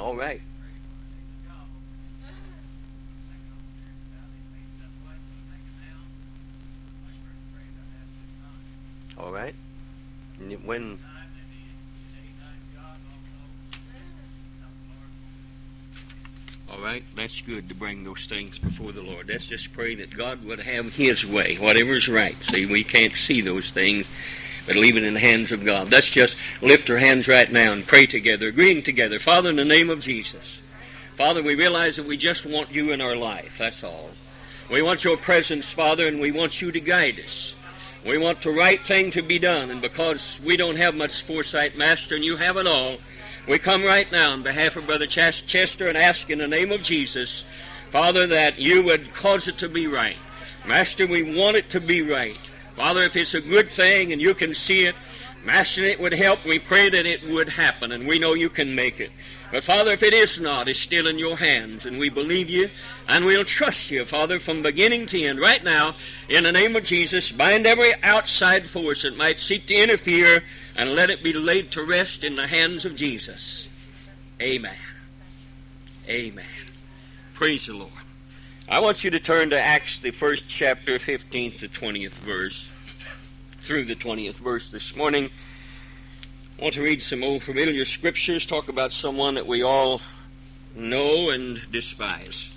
All right. All right. When All right, that's good to bring those things before the Lord. Let's just pray that God would have His way, whatever's right. See, we can't see those things, but leave it in the hands of God. Let's just lift our hands right now and pray together, agreeing together. Father, in the name of Jesus, Father, we realize that we just want you in our life. That's all. We want your presence, Father, and we want you to guide us. We want the right thing to be done, and because we don't have much foresight, Master, and you have it all, we come right now on behalf of Brother Chester and ask in the name of Jesus, Father, that you would cause it to be right. Master, we want it to be right. Father, if it's a good thing and you can see it, Master, it would help. We pray that it would happen, and we know you can make it. But Father, if it is not, it's still in your hands, and we believe you, and we'll trust you, Father, from beginning to end. Right now, in the name of Jesus, bind every outside force that might seek to interfere and let it be laid to rest in the hands of Jesus. Amen. Amen. Praise the Lord. I want you to turn to Acts, the first chapter, 15th to 20th verse, through the 20th verse this morning. I want to read some old familiar scriptures, talk about someone that we all know and despise.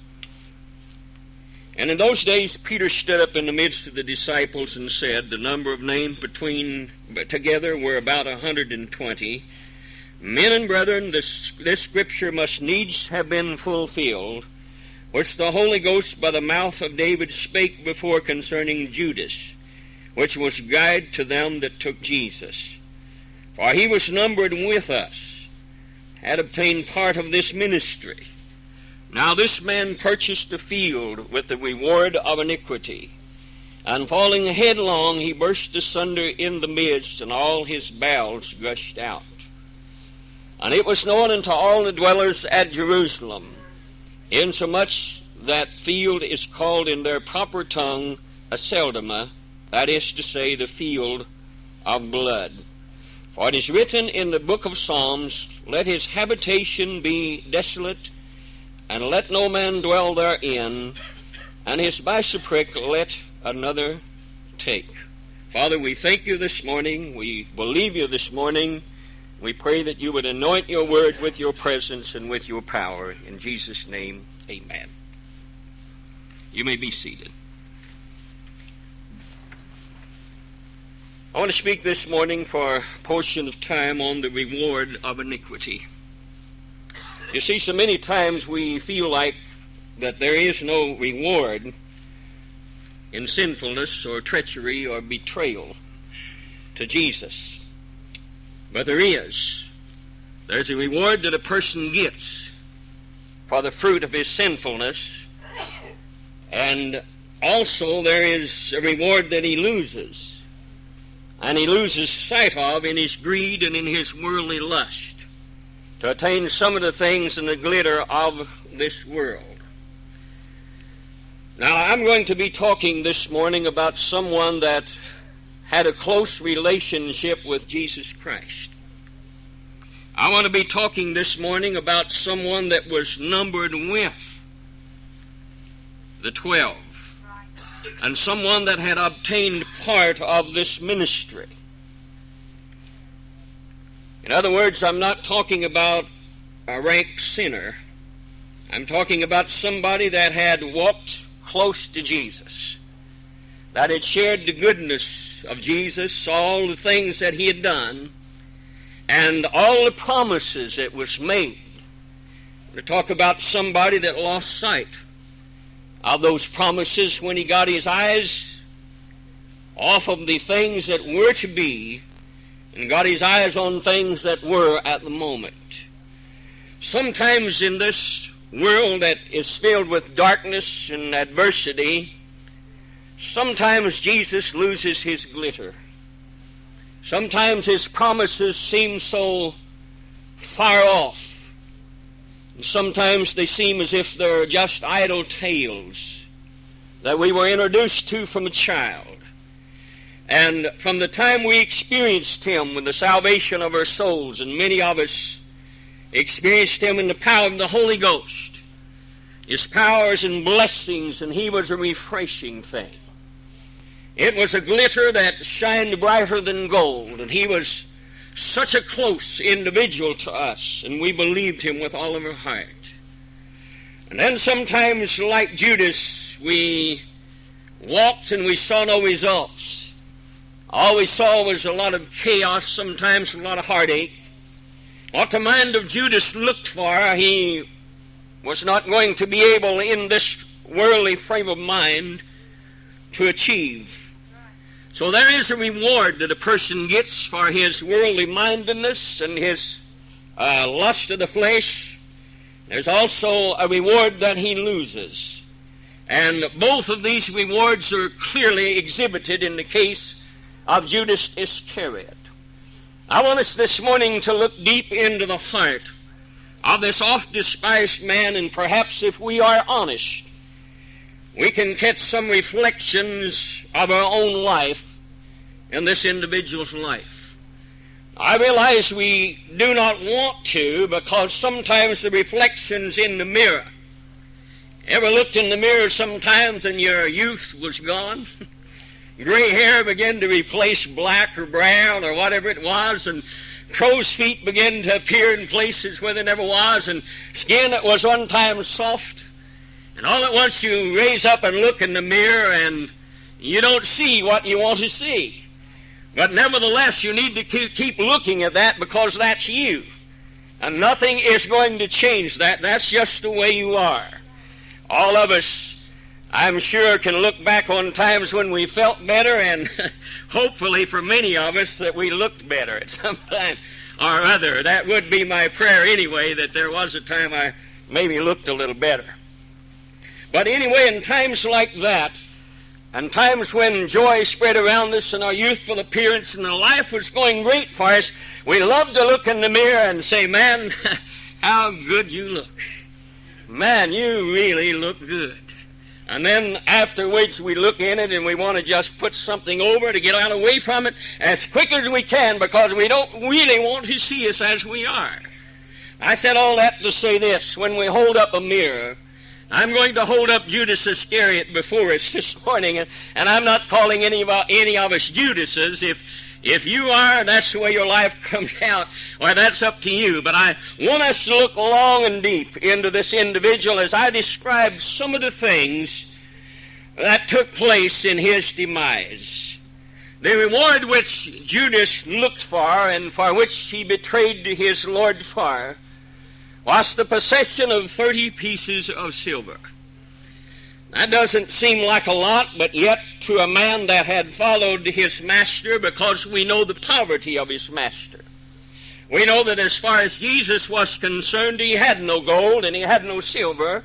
And in those days, Peter stood up in the midst of the disciples and said, The number of names between together were about a hundred and twenty. Men and brethren, this, this scripture must needs have been fulfilled, which the Holy Ghost by the mouth of David spake before concerning Judas, which was guide to them that took Jesus. For he was numbered with us, had obtained part of this ministry. Now this man purchased a field with the reward of iniquity. And falling headlong, he burst asunder in the midst, and all his bowels gushed out. And it was known unto all the dwellers at Jerusalem, insomuch that field is called in their proper tongue Aceldama, that is to say, the field of blood. For it is written in the book of Psalms, Let his habitation be desolate, and let no man dwell therein, and his bishopric let another take. Father, we thank you this morning. We believe you this morning. We pray that you would anoint your word with your presence and with your power. In Jesus' name, amen. You may be seated. I want to speak this morning for a portion of time on the reward of iniquity. You see, so many times we feel like that there is no reward in sinfulness or treachery or betrayal to Jesus. But there is. There's a reward that a person gets for the fruit of his sinfulness, and also there is a reward that he loses, and he loses sight of in his greed and in his worldly lust to attain some of the things in the glitter of this world. Now, I'm going to be talking this morning about someone that had a close relationship with Jesus Christ. I want to be talking this morning about someone that was numbered with the twelve, and someone that had obtained part of this ministry. In other words, I'm not talking about a rank sinner. I'm talking about somebody that had walked close to Jesus, that had shared the goodness of Jesus, all the things that he had done, and all the promises that was made. To talk about somebody that lost sight of those promises when he got his eyes off of the things that were to be and got his eyes on things that were at the moment. Sometimes in this world that is filled with darkness and adversity, sometimes Jesus loses his glitter. Sometimes his promises seem so far off. And sometimes they seem as if they're just idle tales that we were introduced to from a child. And from the time we experienced Him with the salvation of our souls, and many of us experienced him in the power of the Holy Ghost, his powers and blessings, and he was a refreshing thing. It was a glitter that shined brighter than gold, and he was such a close individual to us, and we believed him with all of our heart. And then sometimes, like Judas, we walked and we saw no results. All we saw was a lot of chaos, sometimes a lot of heartache. What the mind of Judas looked for, he was not going to be able in this worldly frame of mind to achieve. So there is a reward that a person gets for his worldly mindedness and his uh, lust of the flesh. There's also a reward that he loses. And both of these rewards are clearly exhibited in the case of Judas Iscariot. I want us this morning to look deep into the heart of this oft despised man, and perhaps if we are honest, we can catch some reflections of our own life in this individual's life. I realize we do not want to because sometimes the reflections in the mirror. Ever looked in the mirror sometimes and your youth was gone? Gray hair began to replace black or brown or whatever it was, and crow's feet began to appear in places where there never was, and skin that was one time soft. And all at once you raise up and look in the mirror and you don't see what you want to see. But nevertheless, you need to keep looking at that because that's you. And nothing is going to change that. That's just the way you are. All of us I'm sure can look back on times when we felt better, and hopefully for many of us that we looked better at some time or other. That would be my prayer anyway, that there was a time I maybe looked a little better. But anyway, in times like that, and times when joy spread around us and our youthful appearance and the life was going great for us, we love to look in the mirror and say, Man, how good you look. Man, you really look good. And then afterwards, we look in it and we want to just put something over to get out away from it as quick as we can because we don't really want to see us as we are. I said all that to say this when we hold up a mirror, I'm going to hold up Judas Iscariot before us this morning, and, I'm not calling any of, any of us Judases. If if you are, that's the way your life comes out. Well, that's up to you. But I want us to look long and deep into this individual as I describe some of the things that took place in his demise. The reward which Judas looked for and for which he betrayed his Lord for was the possession of 30 pieces of silver. That doesn't seem like a lot, but yet to a man that had followed his master, because we know the poverty of his master. We know that as far as Jesus was concerned, he had no gold and he had no silver,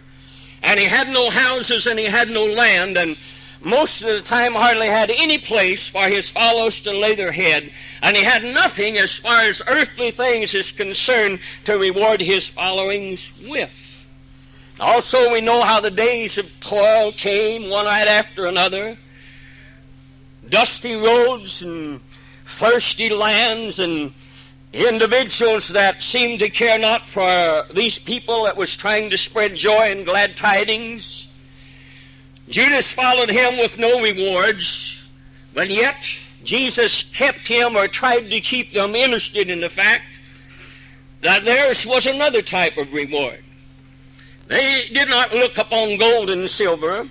and he had no houses and he had no land, and most of the time hardly had any place for his followers to lay their head, and he had nothing as far as earthly things is concerned to reward his followings with. Also, we know how the days of toil came one right after another. Dusty roads and thirsty lands and individuals that seemed to care not for these people that was trying to spread joy and glad tidings. Judas followed him with no rewards, but yet Jesus kept him or tried to keep them interested in the fact that theirs was another type of reward. They did not look upon gold and silver.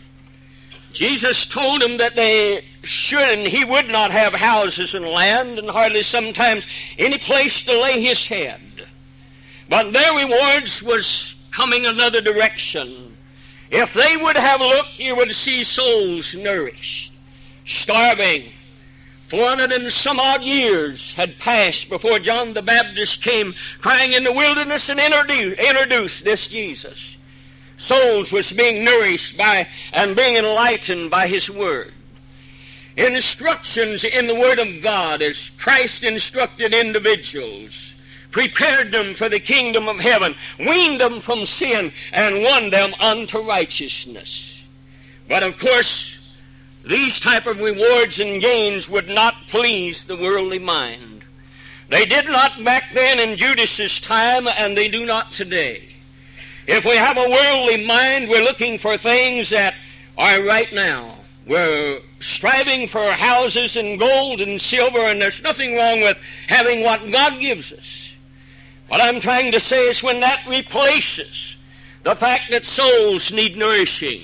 Jesus told them that they should and he would not have houses and land and hardly sometimes any place to lay his head. But their rewards was coming another direction. If they would have looked, you would see souls nourished, starving. Four hundred and some odd years had passed before John the Baptist came crying in the wilderness and introduced this Jesus souls was being nourished by and being enlightened by his word. Instructions in the word of God as Christ instructed individuals, prepared them for the kingdom of heaven, weaned them from sin, and won them unto righteousness. But of course, these type of rewards and gains would not please the worldly mind. They did not back then in Judas's time, and they do not today. If we have a worldly mind, we're looking for things that are right now. We're striving for houses and gold and silver, and there's nothing wrong with having what God gives us. What I'm trying to say is when that replaces the fact that souls need nourishing,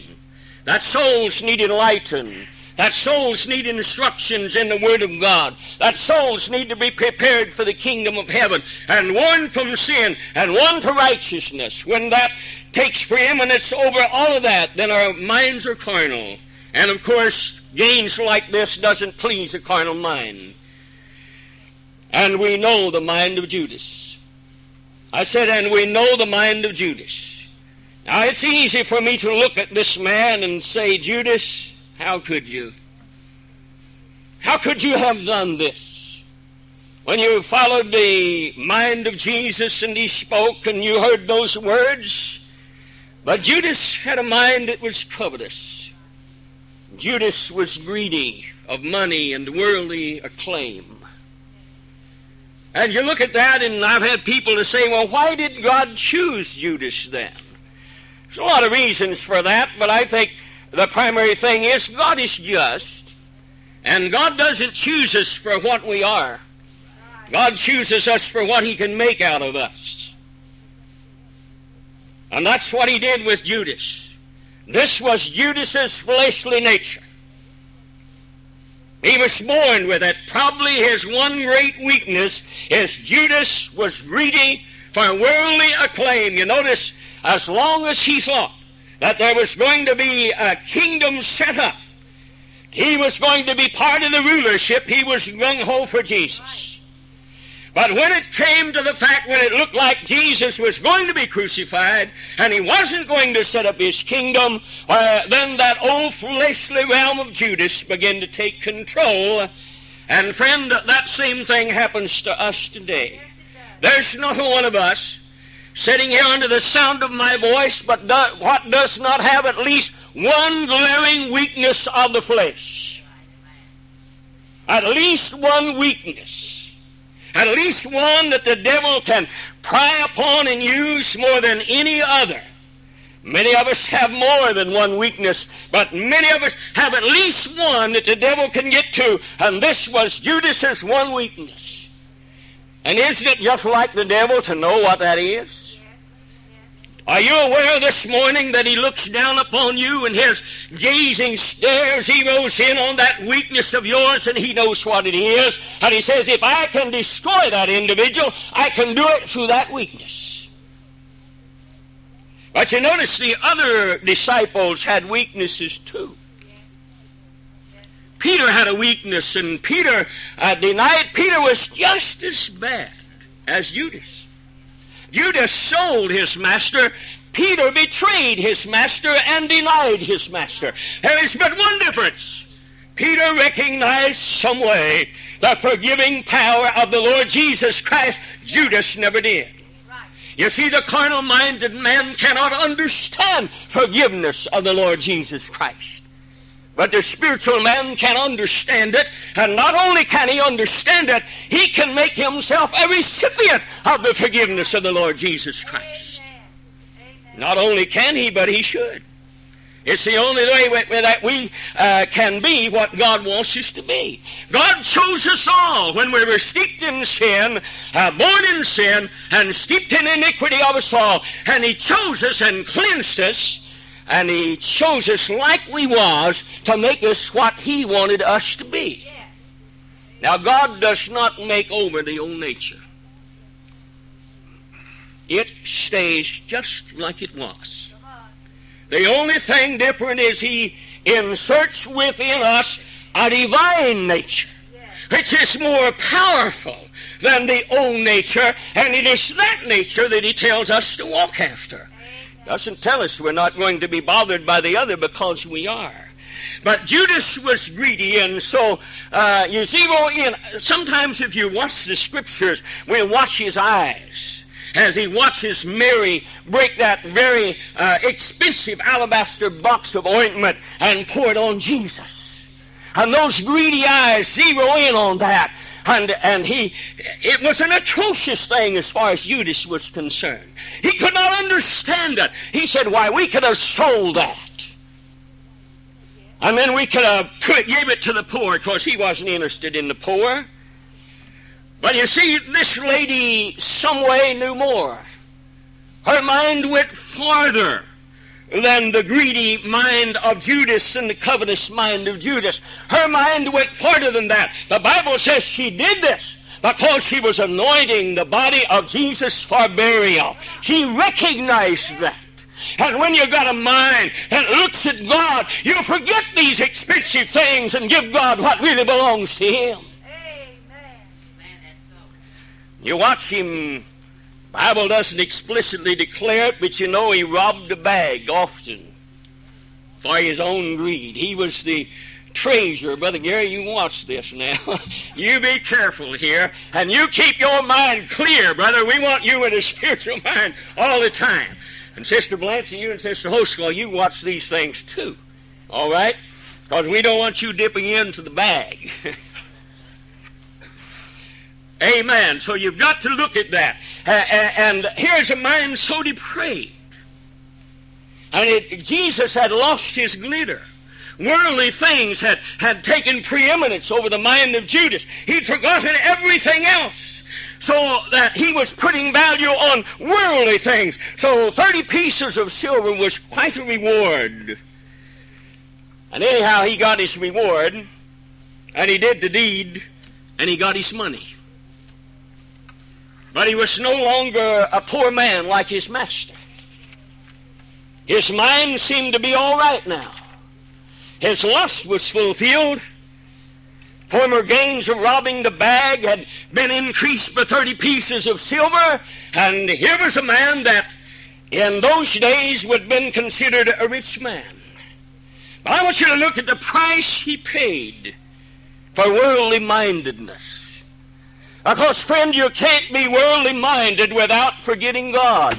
that souls need enlightened, that souls need instructions in the Word of God. That souls need to be prepared for the kingdom of heaven and warned from sin and won to righteousness. When that takes preeminence over all of that, then our minds are carnal. And of course, gains like this doesn't please a carnal mind. And we know the mind of Judas. I said, and we know the mind of Judas. Now, it's easy for me to look at this man and say, Judas, how could you? How could you have done this? When you followed the mind of Jesus and he spoke and you heard those words, but Judas had a mind that was covetous. Judas was greedy of money and worldly acclaim. And you look at that, and I've had people to say, well, why did God choose Judas then? There's a lot of reasons for that, but I think the primary thing is God is just, and God doesn't choose us for what we are. God chooses us for what He can make out of us. And that's what He did with Judas. This was Judas's fleshly nature. He was born with it. Probably his one great weakness is Judas was greedy for worldly acclaim. You notice, as long as he thought that there was going to be a kingdom set up. He was going to be part of the rulership. He was gung ho for Jesus. But when it came to the fact when it looked like Jesus was going to be crucified and he wasn't going to set up his kingdom, uh, then that old fleshly realm of Judas began to take control. And friend, that same thing happens to us today. There's not one of us sitting here under the sound of my voice, but do, what does not have at least one glaring weakness of the flesh? At least one weakness. At least one that the devil can pry upon and use more than any other. Many of us have more than one weakness, but many of us have at least one that the devil can get to, and this was Judas's one weakness. And isn't it just like the devil to know what that is? Are you aware this morning that he looks down upon you and his gazing stares zeroes in on that weakness of yours and he knows what it is? And he says, if I can destroy that individual, I can do it through that weakness. But you notice the other disciples had weaknesses too. Peter had a weakness, and Peter uh, denied. Peter was just as bad as Judas. Judas sold his master. Peter betrayed his master and denied his master. There is but one difference. Peter recognized some way the forgiving power of the Lord Jesus Christ. Judas never did. You see, the carnal minded man cannot understand forgiveness of the Lord Jesus Christ. But the spiritual man can understand it, and not only can he understand it, he can make himself a recipient of the forgiveness of the Lord Jesus Christ. Amen. Not only can he, but he should. It's the only way that we uh, can be what God wants us to be. God chose us all when we were steeped in sin, uh, born in sin, and steeped in iniquity of us all. And He chose us and cleansed us and he chose us like we was to make us what he wanted us to be. Yes. Now God does not make over the old nature. It stays just like it was. The only thing different is he inserts within us a divine nature, which is more powerful than the old nature, and it is that nature that he tells us to walk after. Doesn't tell us we're not going to be bothered by the other because we are. But Judas was greedy, and so uh, you see, well, in, sometimes if you watch the scriptures, we watch his eyes as he watches Mary break that very uh, expensive alabaster box of ointment and pour it on Jesus. And those greedy eyes zero in on that. And, and he, it was an atrocious thing as far as Judas was concerned. He could not understand it. He said, why, we could have sold that. And then we could have put, gave it to the poor because he wasn't interested in the poor. But you see, this lady some way knew more. Her mind went farther than the greedy mind of Judas and the covetous mind of Judas. Her mind went farther than that. The Bible says she did this because she was anointing the body of Jesus for burial. She recognized that. And when you've got a mind that looks at God, you forget these expensive things and give God what really belongs to Him. Amen. You watch him Bible doesn't explicitly declare it, but you know he robbed a bag often for his own greed. He was the treasure. Brother Gary, you watch this now. you be careful here, and you keep your mind clear, brother. We want you in a spiritual mind all the time. And Sister Blanche and you and Sister Hoskell, you watch these things too. All right? Because we don't want you dipping into the bag. Amen. So you've got to look at that. Uh, uh, and here's a mind so depraved. And it, Jesus had lost his glitter. Worldly things had, had taken preeminence over the mind of Judas. He'd forgotten everything else so that he was putting value on worldly things. So 30 pieces of silver was quite a reward. And anyhow, he got his reward, and he did the deed, and he got his money. But he was no longer a poor man like his master. His mind seemed to be all right now. His lust was fulfilled. Former gains of robbing the bag had been increased by 30 pieces of silver. And here was a man that in those days would have been considered a rich man. But I want you to look at the price he paid for worldly mindedness. Because, friend, you can't be worldly minded without forgetting God.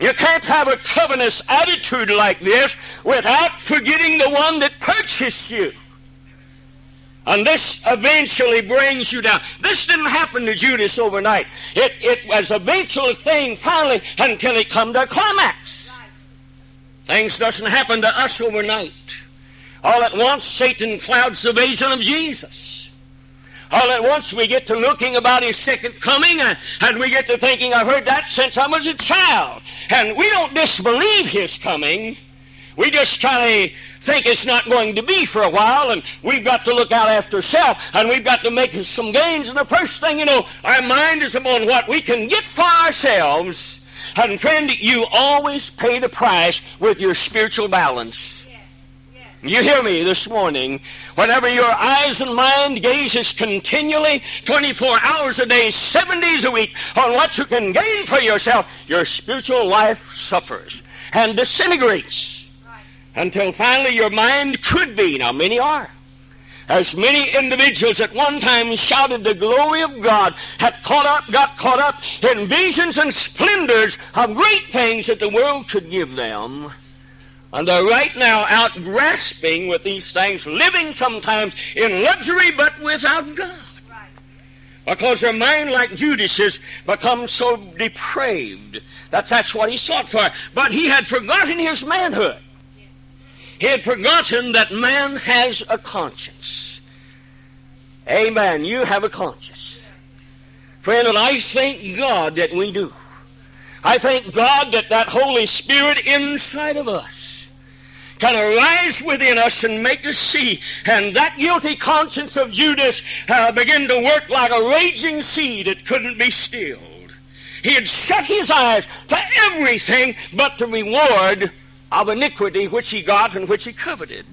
You can't have a covetous attitude like this without forgetting the one that purchased you. And this eventually brings you down. This didn't happen to Judas overnight. It, it was a eventual thing finally until it come to a climax. Things doesn't happen to us overnight. All at once, Satan clouds the vision of Jesus. All at once we get to looking about his second coming and we get to thinking, I've heard that since I was a child. And we don't disbelieve his coming. We just kind of think it's not going to be for a while, and we've got to look out after self, and we've got to make some gains. And the first thing you know, our mind is upon what we can get for ourselves. And friend, you always pay the price with your spiritual balance. You hear me this morning. Whenever your eyes and mind gazes continually, 24 hours a day, seven days a week, on what you can gain for yourself, your spiritual life suffers and disintegrates until finally your mind could be. Now, many are. As many individuals at one time shouted the glory of God, had caught up, got caught up in visions and splendors of great things that the world could give them and they're right now out grasping with these things, living sometimes in luxury but without God. Because their mind, like Judas's, becomes so depraved. That's, that's what he sought for. But he had forgotten his manhood. He had forgotten that man has a conscience. Amen. You have a conscience. Friend, and I thank God that we do. I thank God that that Holy Spirit inside of us can arise within us and make us see. And that guilty conscience of Judas uh, began to work like a raging sea that couldn't be stilled. He had shut his eyes to everything but the reward of iniquity which he got and which he coveted.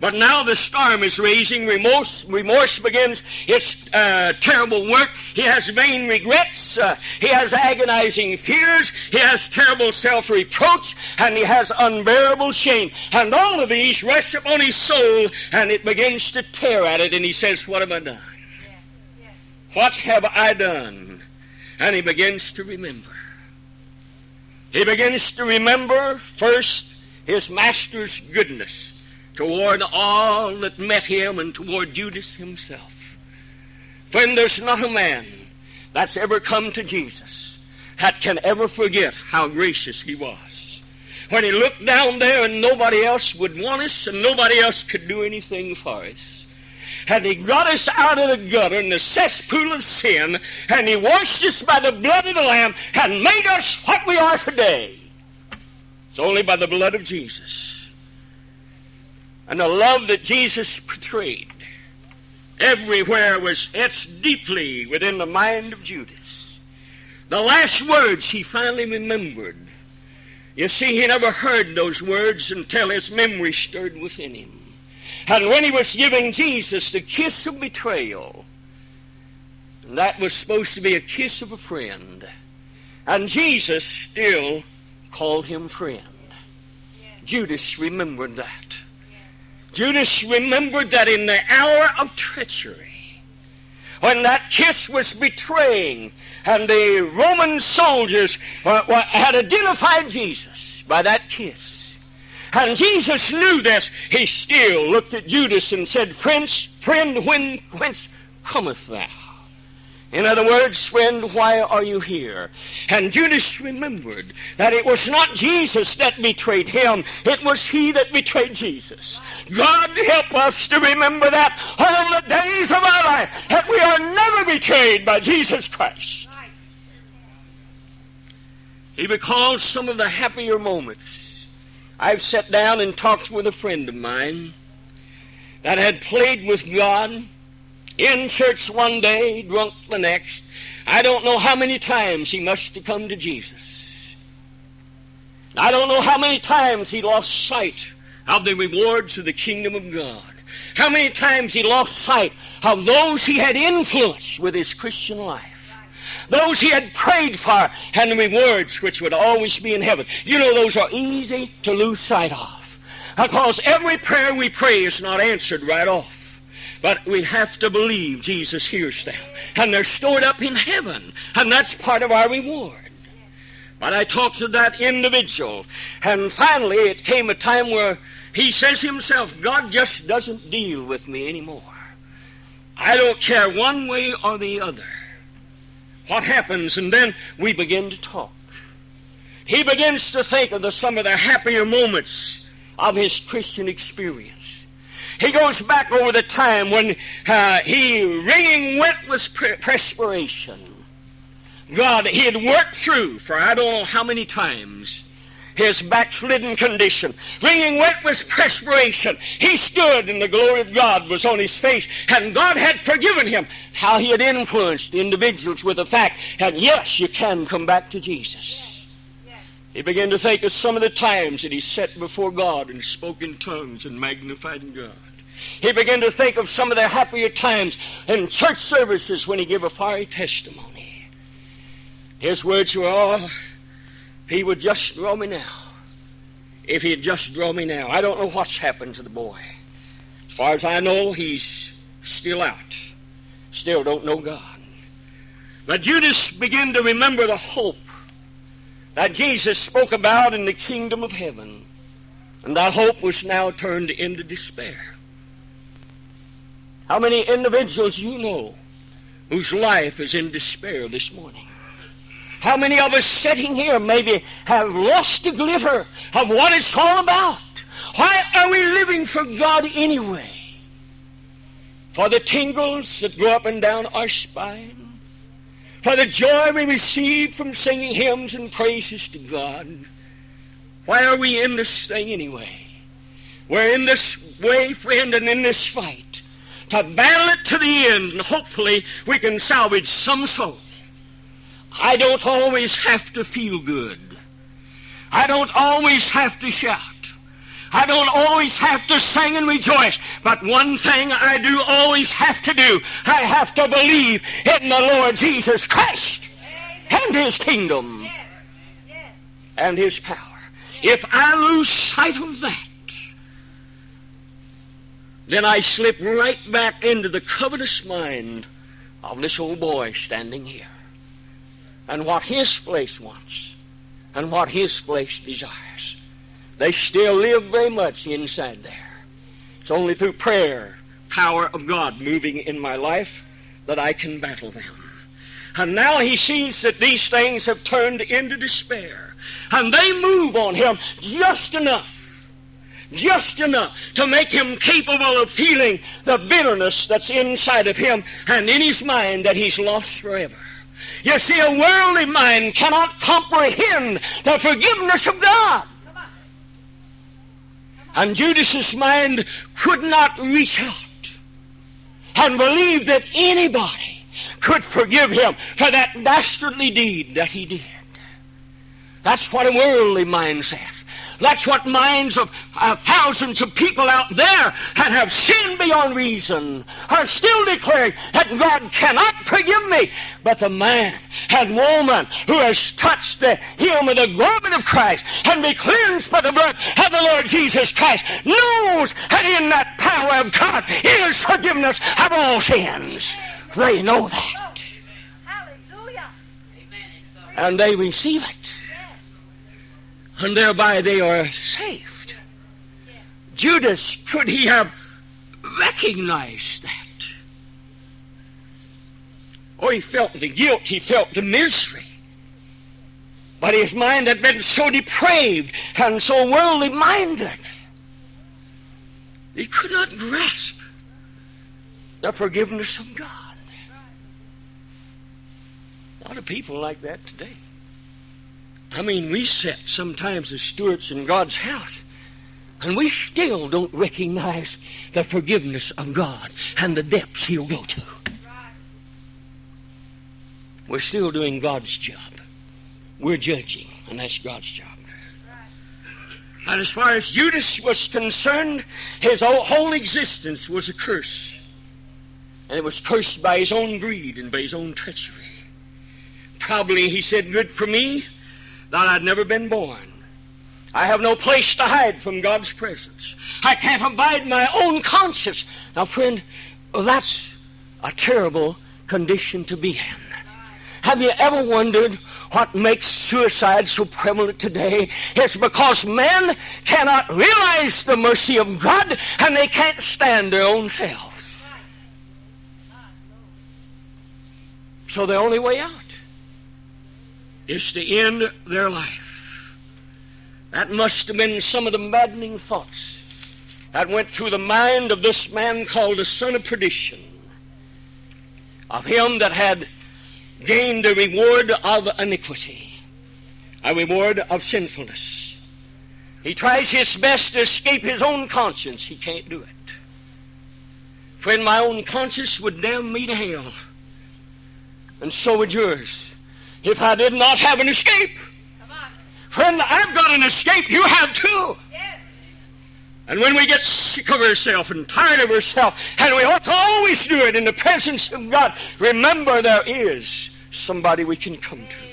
But now the storm is raising. Remorse, remorse begins its uh, terrible work. He has vain regrets. Uh, he has agonizing fears. He has terrible self reproach. And he has unbearable shame. And all of these rush upon his soul, and it begins to tear at it. And he says, What have I done? Yes, yes. What have I done? And he begins to remember. He begins to remember first his master's goodness toward all that met him and toward Judas himself. Friend, there's not a man that's ever come to Jesus that can ever forget how gracious he was. When he looked down there and nobody else would want us and nobody else could do anything for us. And he got us out of the gutter and the cesspool of sin, and he washed us by the blood of the Lamb and made us what we are today. It's only by the blood of Jesus and the love that Jesus portrayed everywhere was etched deeply within the mind of Judas. The last words he finally remembered. You see, he never heard those words until his memory stirred within him. And when he was giving Jesus the kiss of betrayal, that was supposed to be a kiss of a friend, and Jesus still called him friend. Judas remembered that. Judas remembered that in the hour of treachery, when that kiss was betraying, and the Roman soldiers uh, had identified Jesus by that kiss, and Jesus knew this, he still looked at Judas and said, Friend, friend when, whence cometh thou? In other words, friend, why are you here? And Judas remembered that it was not Jesus that betrayed him, it was he that betrayed Jesus. God help us to remember that all the days of our life, that we are never betrayed by Jesus Christ. He recalls some of the happier moments. I've sat down and talked with a friend of mine that had played with God in church one day, drunk the next. I don't know how many times he must have come to Jesus. I don't know how many times he lost sight of the rewards of the kingdom of God. How many times he lost sight of those he had influenced with his Christian life. Those he had prayed for and the rewards which would always be in heaven. You know, those are easy to lose sight of. Because every prayer we pray is not answered right off. But we have to believe Jesus hears them. And they're stored up in heaven. And that's part of our reward. But I talked to that individual. And finally, it came a time where he says himself, God just doesn't deal with me anymore. I don't care one way or the other. What happens? And then we begin to talk. He begins to think of the, some of the happier moments of his Christian experience. He goes back over the time when uh, he wringing wet with perspiration. God, he had worked through for I don't know how many times his backslidden condition. Wringing wet with perspiration. He stood and the glory of God was on his face. And God had forgiven him. How he had influenced individuals with the fact that yes, you can come back to Jesus. He began to think of some of the times that he sat before God and spoke in tongues and magnified God. He began to think of some of the happier times in church services when he gave a fiery testimony. His words were, Oh, if he would just draw me now. If he'd just draw me now. I don't know what's happened to the boy. As far as I know, he's still out. Still don't know God. But Judas began to remember the hope that Jesus spoke about in the kingdom of heaven. And that hope was now turned into despair. How many individuals you know whose life is in despair this morning? How many of us sitting here maybe have lost the glitter of what it's all about? Why are we living for God anyway? For the tingles that go up and down our spine? For the joy we receive from singing hymns and praises to God? Why are we in this thing anyway? We're in this way, friend, and in this fight to battle it to the end, and hopefully we can salvage some soul. I don't always have to feel good. I don't always have to shout. I don't always have to sing and rejoice. But one thing I do always have to do, I have to believe in the Lord Jesus Christ and his kingdom and his power. If I lose sight of that, then I slip right back into the covetous mind of this old boy standing here. And what his flesh wants and what his flesh desires. They still live very much inside there. It's only through prayer, power of God moving in my life, that I can battle them. And now he sees that these things have turned into despair. And they move on him just enough, just enough to make him capable of feeling the bitterness that's inside of him and in his mind that he's lost forever. You see, a worldly mind cannot comprehend the forgiveness of God. And Judas's mind could not reach out and believe that anybody could forgive him for that dastardly deed that he did. That's what a worldly mind says. That's what minds of uh, thousands of people out there that have sinned beyond reason are still declaring that God cannot forgive me. But the man and woman who has touched the hem of the garment of Christ and be cleansed by the blood of the Lord Jesus Christ knows that in that power of God is forgiveness of all sins. They know that. Hallelujah. And they receive it and thereby they are saved. Judas, could he have recognized that? Oh, he felt the guilt, he felt the misery. But his mind had been so depraved and so worldly minded, he could not grasp the forgiveness of God. A lot of people like that today. I mean, we sit sometimes as stewards in God's house, and we still don't recognize the forgiveness of God and the depths He'll go to. We're still doing God's job. We're judging, and that's God's job. And as far as Judas was concerned, his whole existence was a curse. And it was cursed by his own greed and by his own treachery. Probably he said, Good for me that I'd never been born. I have no place to hide from God's presence. I can't abide my own conscience. Now, friend, that's a terrible condition to be in. Have you ever wondered what makes suicide so prevalent today? It's because men cannot realize the mercy of God and they can't stand their own selves. So the only way out is to end their life. That must have been some of the maddening thoughts that went through the mind of this man called the son of perdition, of him that had gained a reward of iniquity, a reward of sinfulness. He tries his best to escape his own conscience. He can't do it. Friend, my own conscience would damn me to hell. And so would yours if I did not have an escape. Friend, I've got an escape. You have too. Yes. And when we get sick of ourselves and tired of ourselves, and we ought to always do it in the presence of God, remember there is somebody we can come to.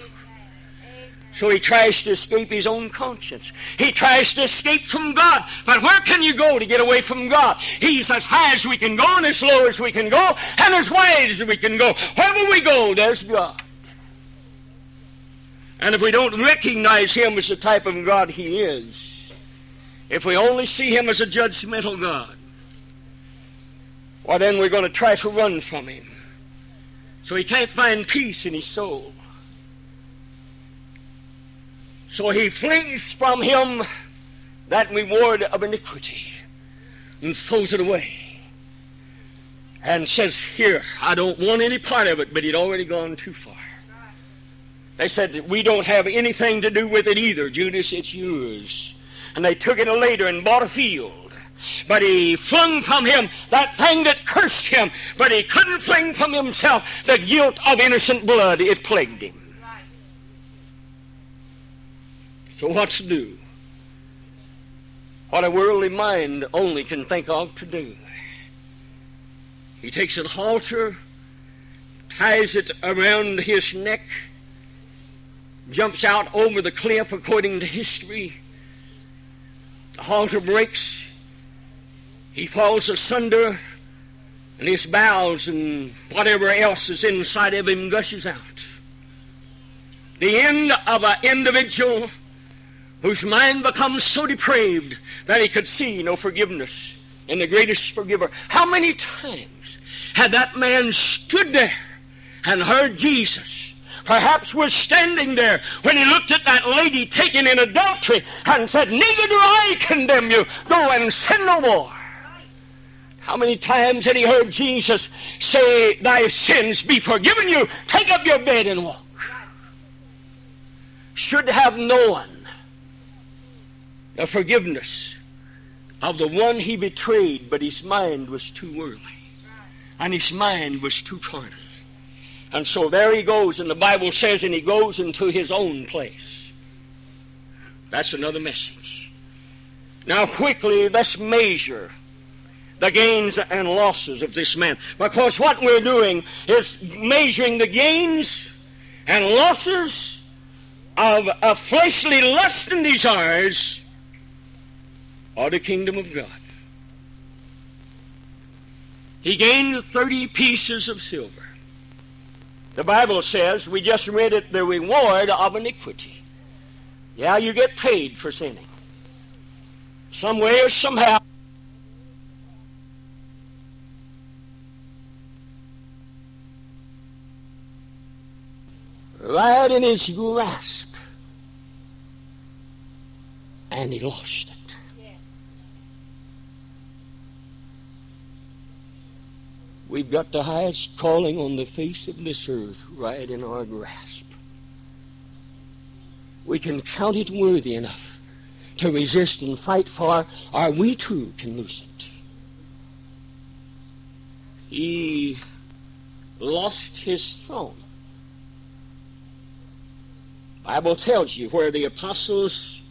So he tries to escape his own conscience. He tries to escape from God. But where can you go to get away from God? He's as high as we can go and as low as we can go and as wide as we can go. Wherever we go, there's God. And if we don't recognize him as the type of God he is, if we only see him as a judgmental God, well, then we're going to try to run from him. So he can't find peace in his soul. So he flees from him that reward of iniquity and throws it away and says, Here, I don't want any part of it, but he'd already gone too far. They said, We don't have anything to do with it either, Judas, it's yours. And they took it later and bought a field. But he flung from him that thing that cursed him, but he couldn't fling from himself the guilt of innocent blood. It plagued him. So what's to do? What a worldly mind only can think of to do. He takes a halter, ties it around his neck, jumps out over the cliff according to history. The halter breaks. He falls asunder, and his bowels and whatever else is inside of him gushes out. The end of an individual whose mind becomes so depraved that he could see no forgiveness in the greatest forgiver. How many times had that man stood there and heard Jesus? Perhaps was standing there when he looked at that lady taken in adultery and said, Neither do I condemn you. Go and sin no more. How many times had he heard Jesus say, Thy sins be forgiven you? Take up your bed and walk. Should have known the forgiveness of the one he betrayed, but his mind was too worldly. And his mind was too carnal. And so there he goes, and the Bible says, and he goes into his own place. That's another message. Now, quickly, let's measure the gains and losses of this man. Because what we're doing is measuring the gains and losses of a fleshly lust and desires or the kingdom of God. He gained 30 pieces of silver. The Bible says, we just read it, the reward of iniquity. Yeah, you get paid for sinning. Some way or somehow. Right in his grasp. And he lost We've got the highest calling on the face of this earth right in our grasp. We can count it worthy enough to resist and fight for, or we too can lose it. He lost his throne. Bible tells you where the apostles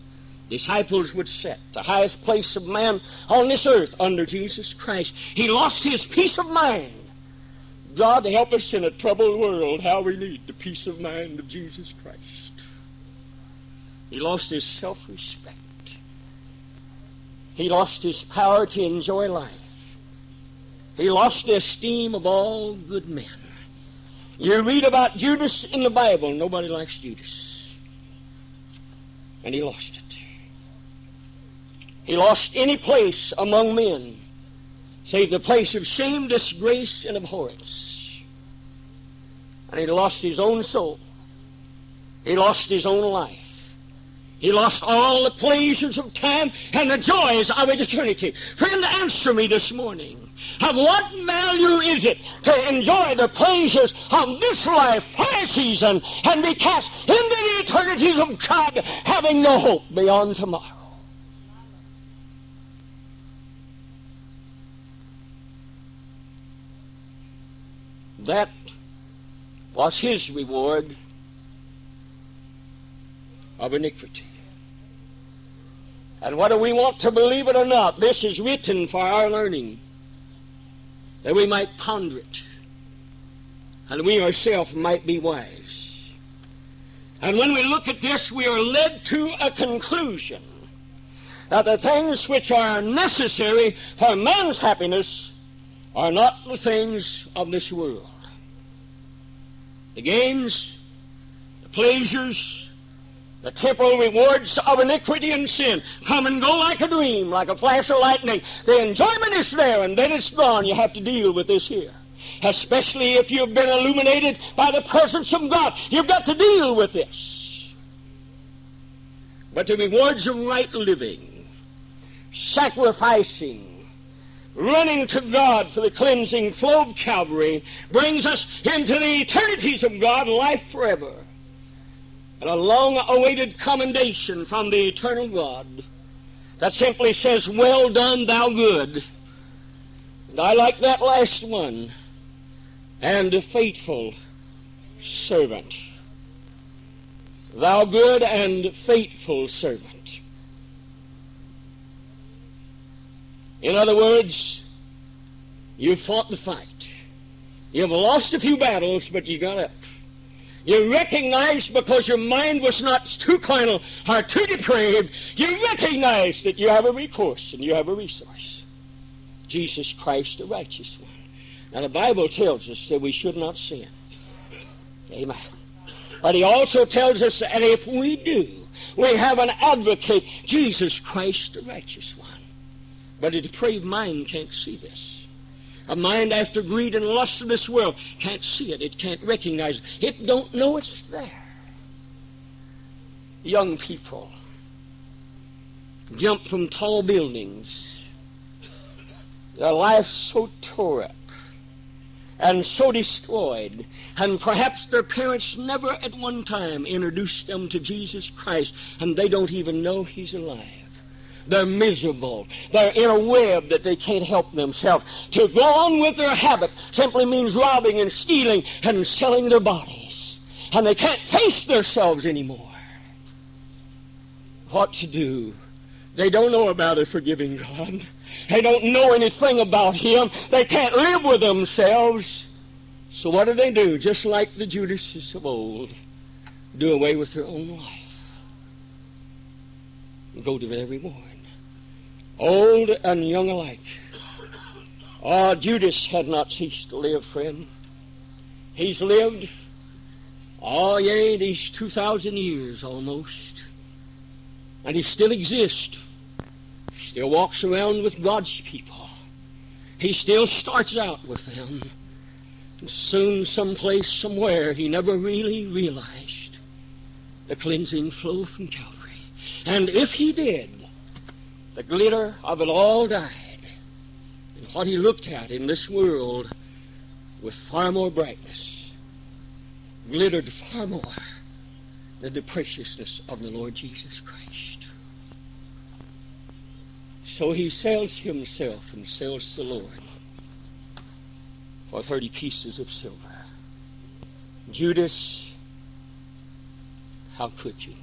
disciples would set, the highest place of man on this earth under Jesus Christ. He lost his peace of mind. God help us in a troubled world how we need the peace of mind of Jesus Christ. He lost his self-respect. He lost his power to enjoy life. He lost the esteem of all good men. You read about Judas in the Bible. Nobody likes Judas. And he lost it. He lost any place among men save the place of shame, disgrace, and abhorrence. And he lost his own soul. He lost his own life. He lost all the pleasures of time and the joys of eternity. Friend, answer me this morning. Of what value is it to enjoy the pleasures of this life a season and be cast into the eternities of God having no hope beyond tomorrow? That was his reward of iniquity. And whether we want to believe it or not, this is written for our learning, that we might ponder it, and we ourselves might be wise. And when we look at this, we are led to a conclusion that the things which are necessary for man's happiness are not the things of this world the gains, the pleasures, the temporal rewards of iniquity and sin come and go like a dream, like a flash of lightning. The enjoyment is there, and then it's gone. You have to deal with this here. Especially if you've been illuminated by the presence of God. You've got to deal with this. But the rewards of right living, sacrificing, running to God for the cleansing flow of Calvary brings us into the eternities of God, life forever. And a long awaited commendation from the eternal God that simply says, Well done, thou good. And I like that last one. And a faithful servant. Thou good and faithful servant. In other words, you fought the fight. You've lost a few battles, but you got up. You recognized because your mind was not too carnal or too depraved, you recognize that you have a recourse and you have a resource. Jesus Christ, the righteous one. Now, the Bible tells us that we should not sin. Amen. But he also tells us that if we do, we have an advocate, Jesus Christ, the righteous one But a depraved mind can't see this. A mind after greed and lust of this world can't see it. It can't recognize it. It don't know it's there. Young people jump from tall buildings. Their life so tore up and so destroyed. And perhaps their parents never at one time introduced them to Jesus Christ, and they don't even know He's alive. They're miserable. They're in a web that they can't help themselves. To go on with their habit simply means robbing and stealing and selling their bodies. And they can't face themselves anymore. What to do? They don't know about a forgiving God. They don't know anything about Him. They can't live with themselves. So what do they do? Just like the Judases of old, do away with their own life. Go to every one, old and young alike. Ah, Judas had not ceased to live, friend. He's lived, oh, yea, these 2,000 years almost. And he still exists still walks around with God's people. He still starts out with them. And soon, someplace, somewhere, he never really realized the cleansing flow from Calvary. And if he did, the glitter of it all died. And what he looked at in this world with far more brightness glittered far more than the preciousness of the Lord Jesus Christ. So he sells himself and sells the Lord for 30 pieces of silver. Judas, how could you?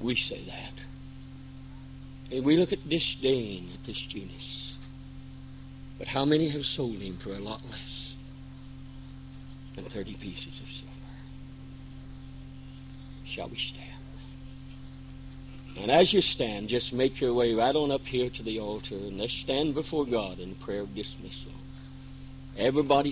We say that. And we look at disdain at this Judas. But how many have sold him for a lot less than 30 pieces of silver? Shall we stand? And as you stand, just make your way right on up here to the altar and let's stand before God in prayer of dismissal. Everybody